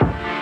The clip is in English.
Bye.